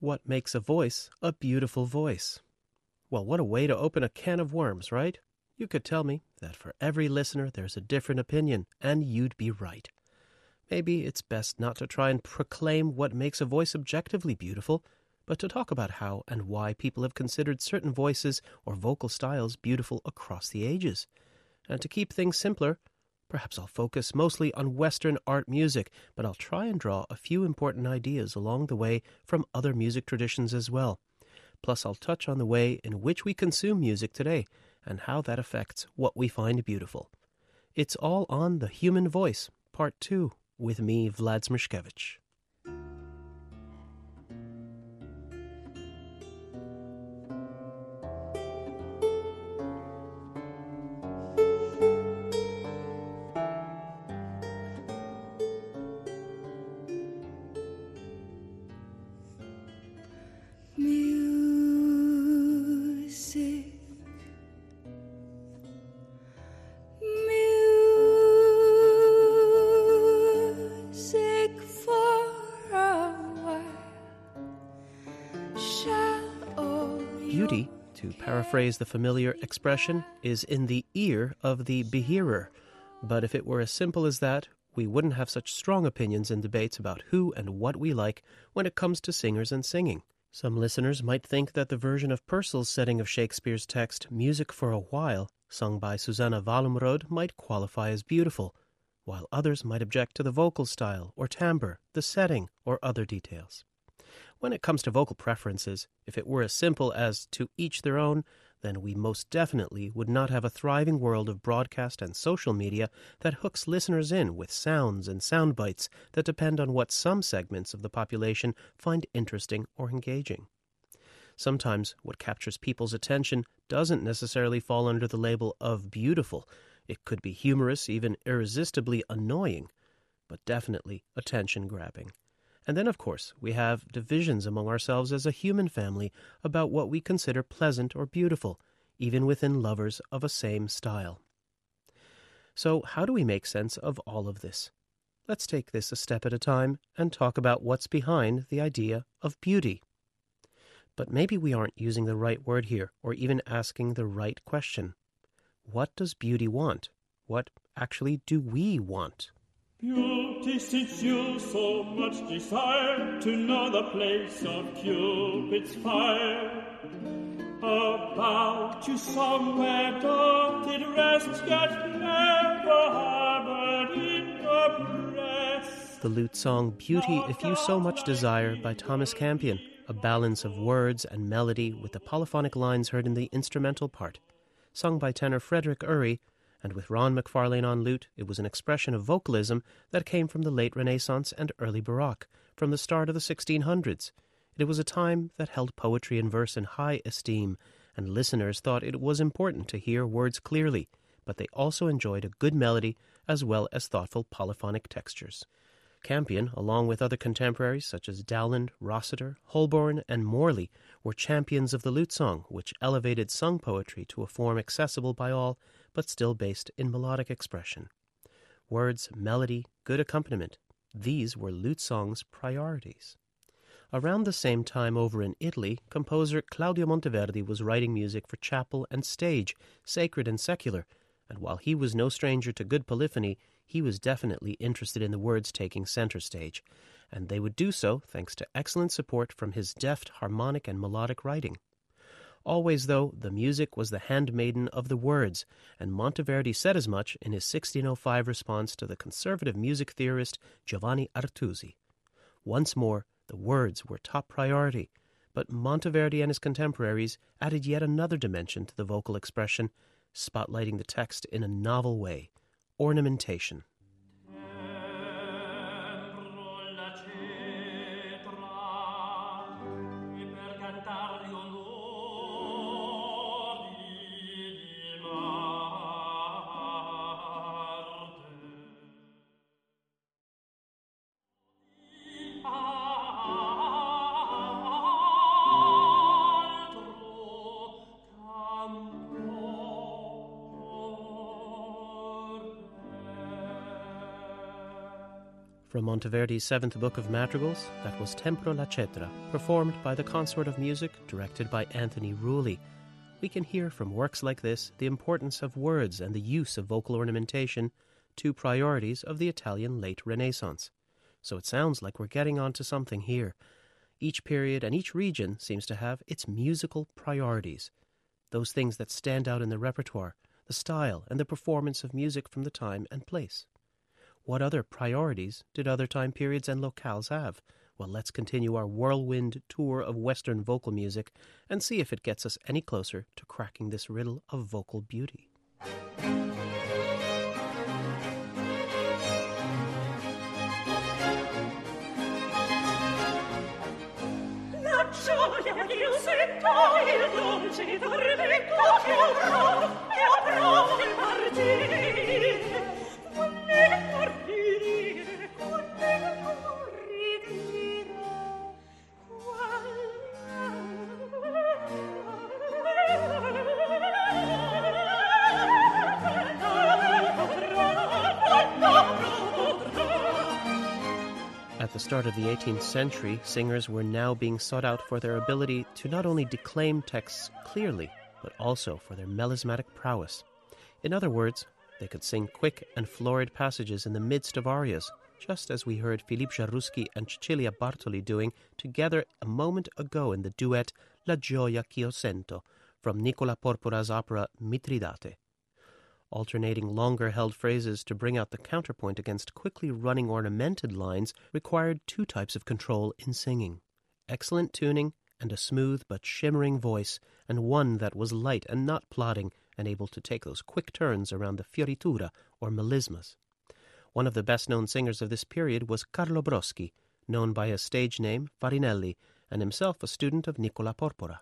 What makes a voice a beautiful voice? Well, what a way to open a can of worms, right? You could tell me that for every listener there's a different opinion, and you'd be right. Maybe it's best not to try and proclaim what makes a voice objectively beautiful, but to talk about how and why people have considered certain voices or vocal styles beautiful across the ages. And to keep things simpler, perhaps I'll focus mostly on Western art music, but I'll try and draw a few important ideas along the way from other music traditions as well. Plus, I'll touch on the way in which we consume music today and how that affects what we find beautiful. It's all on The Human Voice, Part 2, with me, Vlad Smishkewych. Paraphrase the familiar expression, is in the ear of the behearer. But if it were as simple as that, we wouldn't have such strong opinions and debates about who and what we like when it comes to singers and singing. Some listeners might think that the version of Purcell's setting of Shakespeare's text, Music for a While, sung by Susanna Wallumrød, might qualify as beautiful, while others might object to the vocal style or timbre, the setting, or other details. When it comes to vocal preferences, if it were as simple as to each their own, then we most definitely would not have a thriving world of broadcast and social media that hooks listeners in with sounds and sound bites that depend on what some segments of the population find interesting or engaging. Sometimes what captures people's attention doesn't necessarily fall under the label of beautiful. It could be humorous, even irresistibly annoying, but definitely attention grabbing. And then, of course, we have divisions among ourselves as a human family about what we consider pleasant or beautiful, even within lovers of a same style. So, how do we make sense of all of this? Let's take this a step at a time and talk about what's behind the idea of beauty. But maybe we aren't using the right word here, or even asking the right question. What does beauty want? What actually do we want? Beauty, since you so much desire to know the place of Cupid's fire, about you somewhere doth it rest, yet never harbored in your breast. The lute song Beauty If You So Much Desire by Thomas Campion, a balance of words and melody with the polyphonic lines heard in the instrumental part. Sung by tenor Frederick Urrey, and with Ronn McFarlane on lute, it was an expression of vocalism that came from the late Renaissance and early Baroque, from the start of the 1600s. It was a time that held poetry and verse in high esteem, and listeners thought it was important to hear words clearly, but they also enjoyed a good melody as well as thoughtful polyphonic textures. Campion, along with other contemporaries such as Dowland, Rosseter, Holborne, and Morley, were champions of the lute song, which elevated sung poetry to a form accessible by all but still based in melodic expression. Words, melody, good accompaniment, these were lute song's priorities. Around the same time over in Italy, composer Claudio Monteverdi was writing music for chapel and stage, sacred and secular, and while he was no stranger to good polyphony, he was definitely interested in the words taking center stage, and they would do so thanks to excellent support from his deft harmonic and melodic writing. Always, though, the music was the handmaiden of the words, and Monteverdi said as much in his 1605 response to the conservative music theorist Giovanni Artusi. Once more, the words were top priority, but Monteverdi and his contemporaries added yet another dimension to the vocal expression, spotlighting the text in a novel way ornamentation. From Monteverdi's seventh book of madrigals, that was Tempro la Cetra, performed by the Consort of Music, directed by Anthony Rooley. We can hear from works like this the importance of words and the use of vocal ornamentation, two priorities of the Italian late Renaissance. So it sounds like we're getting onto something here. Each period and each region seems to have its musical priorities, those things that stand out in the repertoire, the style, and the performance of music from the time and place. What other priorities did other time periods and locales have? Well, let's continue our whirlwind tour of Western vocal music and see if it gets us any closer to cracking this riddle of vocal beauty. Gioia sento, dolce che avrò, avrò il partire. The start of the 18th century, singers were now being sought out for their ability to not only declaim texts clearly, but also for their melismatic prowess. In other words, they could sing quick and florid passages in the midst of arias, just as we heard Philippe Jaroussky and Cecilia Bartoli doing together a moment ago in the duet La gioia ch'io sento from Nicola Porpora's opera Mitridate. Alternating longer held phrases to bring out the counterpoint against quickly running ornamented lines required two types of control in singing excellent tuning and a smooth but shimmering voice, and one that was light and not plodding and able to take those quick turns around the fioritura or melismas. One of the best known singers of this period was Carlo Broschi, known by his stage name Farinelli, and himself a student of Nicola Porpora.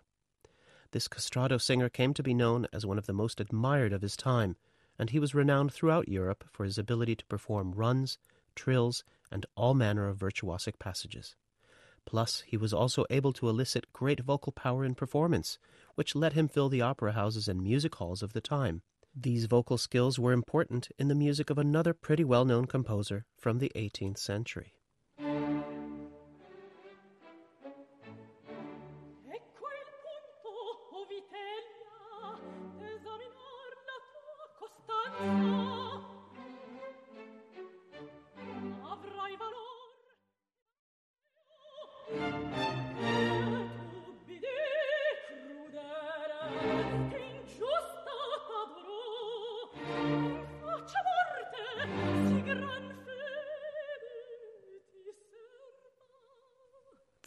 This castrato singer came to be known as one of the most admired of his time, and he was renowned throughout Europe for his ability to perform runs, trills, and all manner of virtuosic passages. Plus, he was also able to elicit great vocal power in performance, which let him fill the opera houses and music halls of the time. These vocal skills were important in the music of another pretty well known composer from the 18th century.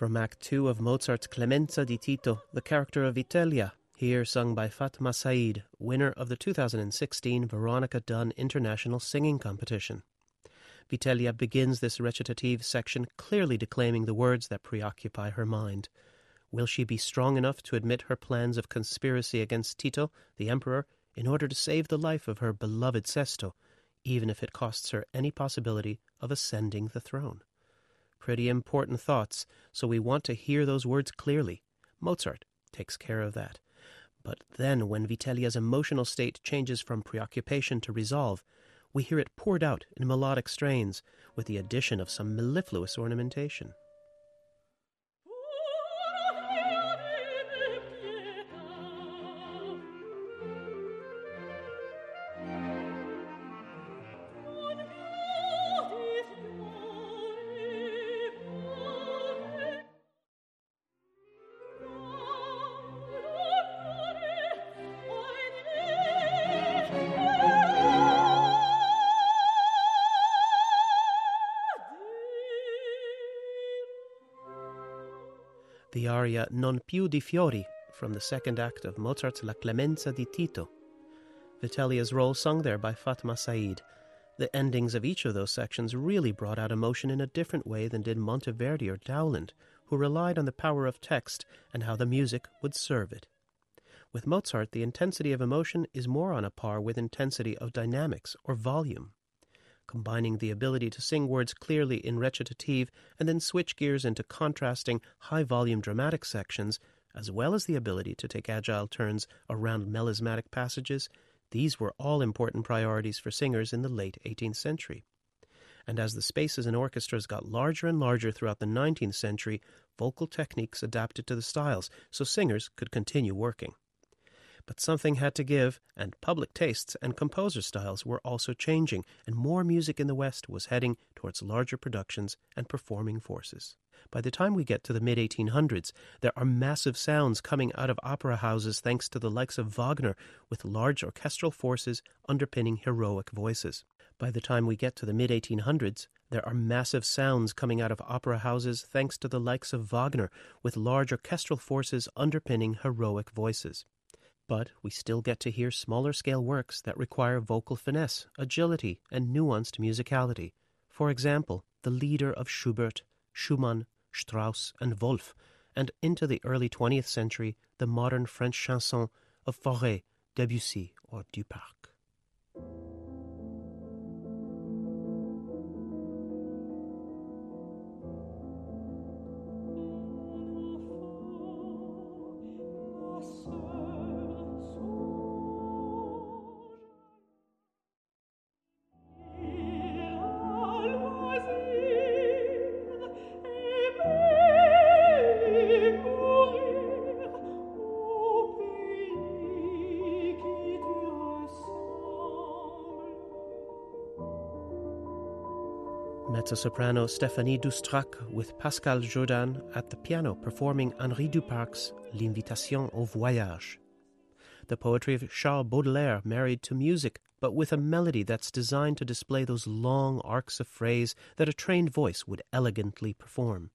From Act Two of Mozart's Clemenza di Tito, the character of Vitellia, here sung by Fatma Said, winner of the 2016 Veronica Dunn International Singing Competition. Vitellia begins this recitative section clearly declaiming the words that preoccupy her mind. Will she be strong enough to admit her plans of conspiracy against Tito, the emperor, in order to save the life of her beloved Sesto, even if it costs her any possibility of ascending the throne? Pretty important thoughts, so we want to hear those words clearly. Mozart takes care of that. But then, when Vitellia's emotional state changes from preoccupation to resolve, we hear it poured out in melodic strains with the addition of some mellifluous ornamentation. The aria Non più di fiori from the second act of Mozart's La Clemenza di Tito. Vitellia's role sung there by Fatma Said. The endings of each of those sections really brought out emotion in a different way than did Monteverdi or Dowland, who relied on the power of text and how the music would serve it. With Mozart, the intensity of emotion is more on a par with intensity of dynamics or volume. Combining the ability to sing words clearly in recitative and then switch gears into contrasting high volume dramatic sections, as well as the ability to take agile turns around melismatic passages, these were all important priorities for singers in the late 18th century. And as the spaces in orchestras got larger and larger throughout the 19th century, vocal techniques adapted to the styles so singers could continue working. But something had to give, and public tastes and composer styles were also changing, and more music in the West was heading towards larger productions and performing forces. By the time we get to the mid 1800s, there are massive sounds coming out of opera houses thanks to the likes of Wagner, with large orchestral forces underpinning heroic voices. By the time we get to the mid 1800s, there are massive sounds coming out of opera houses thanks to the likes of Wagner, with large orchestral forces underpinning heroic voices. But we still get to hear smaller scale works that require vocal finesse, agility, and nuanced musicality. For example, the lieder of Schubert, Schumann, Strauss, and Wolf, and into the early 20th century, the modern French chanson of Fauré, Debussy, or Duparc. Mezzo-soprano Stéphanie Doustrac with Pascal Jourdan at the piano performing Henri Duparc's L'Invitation au Voyage. The poetry of Charles Baudelaire married to music, but with a melody that's designed to display those long arcs of phrase that a trained voice would elegantly perform.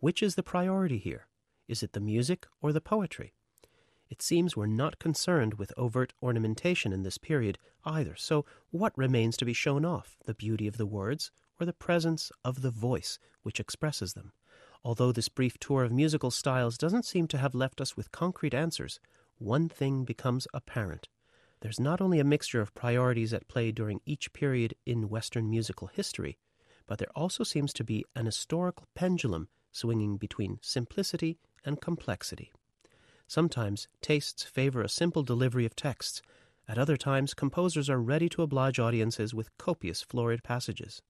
Which is the priority here? Is it the music or the poetry? It seems we're not concerned with overt ornamentation in this period either, so what remains to be shown off? The beauty of the words the presence of the voice which expresses them. Although this brief tour of musical styles doesn't seem to have left us with concrete answers, one thing becomes apparent. There's not only a mixture of priorities at play during each period in Western musical history, but there also seems to be an historical pendulum swinging between simplicity and complexity. Sometimes tastes favor a simple delivery of texts. At other times, composers are ready to oblige audiences with copious florid passages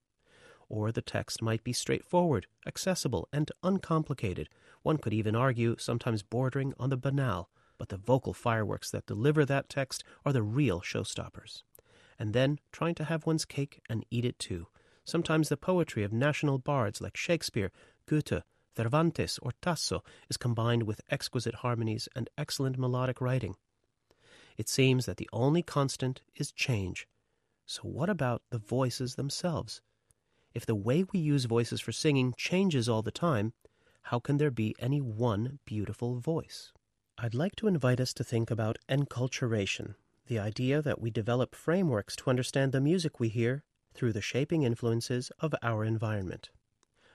or the text might be straightforward, accessible, and uncomplicated. One could even argue sometimes bordering on the banal, but the vocal fireworks that deliver that text are the real showstoppers. And then trying to have one's cake and eat it too. Sometimes the poetry of national bards like Shakespeare, Goethe, Cervantes, or Tasso is combined with exquisite harmonies and excellent melodic writing. It seems that the only constant is change. So, what about the voices themselves? If the way we use voices for singing changes all the time, how can there be any one beautiful voice? I'd like to invite us to think about enculturation, the idea that we develop frameworks to understand the music we hear through the shaping influences of our environment.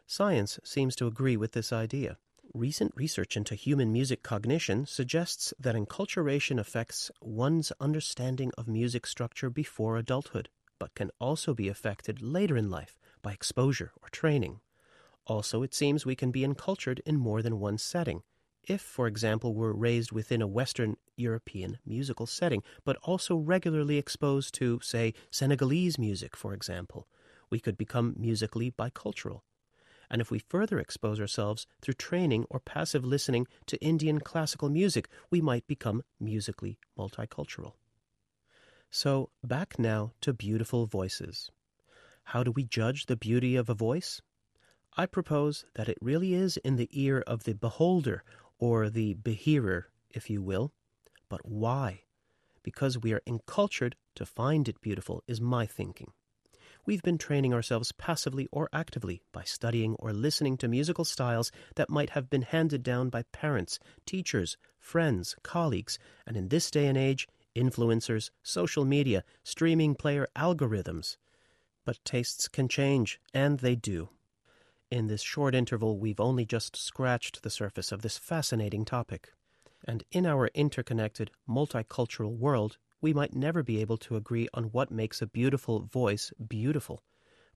Science seems to agree with this idea. Recent research into human music cognition suggests that enculturation affects one's understanding of music structure before adulthood, but can also be affected later in life by exposure or training. Also, it seems we can be encultured in more than one setting. If, for example, we're raised within a Western European musical setting, but also regularly exposed to, say, Senegalese music, for example, we could become musically bicultural. And if we further expose ourselves through training or passive listening to Indian classical music, we might become musically multicultural. So, back now to beautiful voices. How do we judge the beauty of a voice? I propose that it really is in the ear of the beholder, or the behearer, if you will. But why? Because we are encultured to find it beautiful, is my thinking. We've been training ourselves passively or actively by studying or listening to musical styles that might have been handed down by parents, teachers, friends, colleagues, and in this day and age, influencers, social media, streaming player algorithms. But tastes can change, and they do. In this short interval, we've only just scratched the surface of this fascinating topic. And in our interconnected, multicultural world, we might never be able to agree on what makes a beautiful voice beautiful.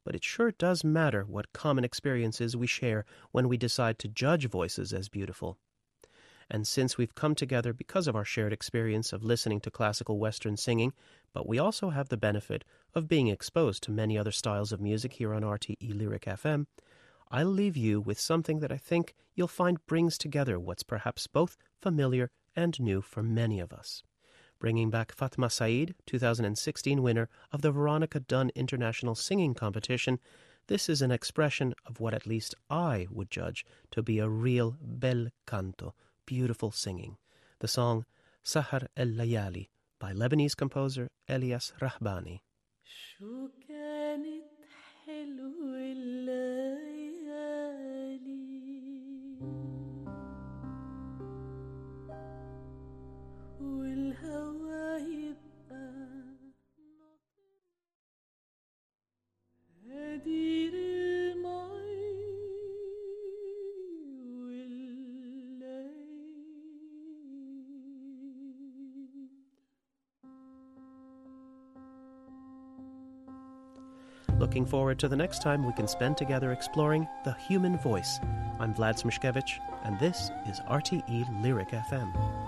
But it sure does matter what common experiences we share when we decide to judge voices as beautiful. And since we've come together because of our shared experience of listening to classical Western singing, but we also have the benefit of being exposed to many other styles of music here on RTE Lyric FM, I'll leave you with something that I think you'll find brings together what's perhaps both familiar and new for many of us. Bringing back Fatma Said, 2016 winner of the Veronica Dunn International Singing Competition, this is an expression of what at least I would judge to be a real bel canto, beautiful singing. The song Sahar el Layali by Lebanese composer Elias Rahbani. Looking forward to the next time we can spend together exploring the human voice. I'm Vlad Smishkewych, and this is RTE Lyric FM.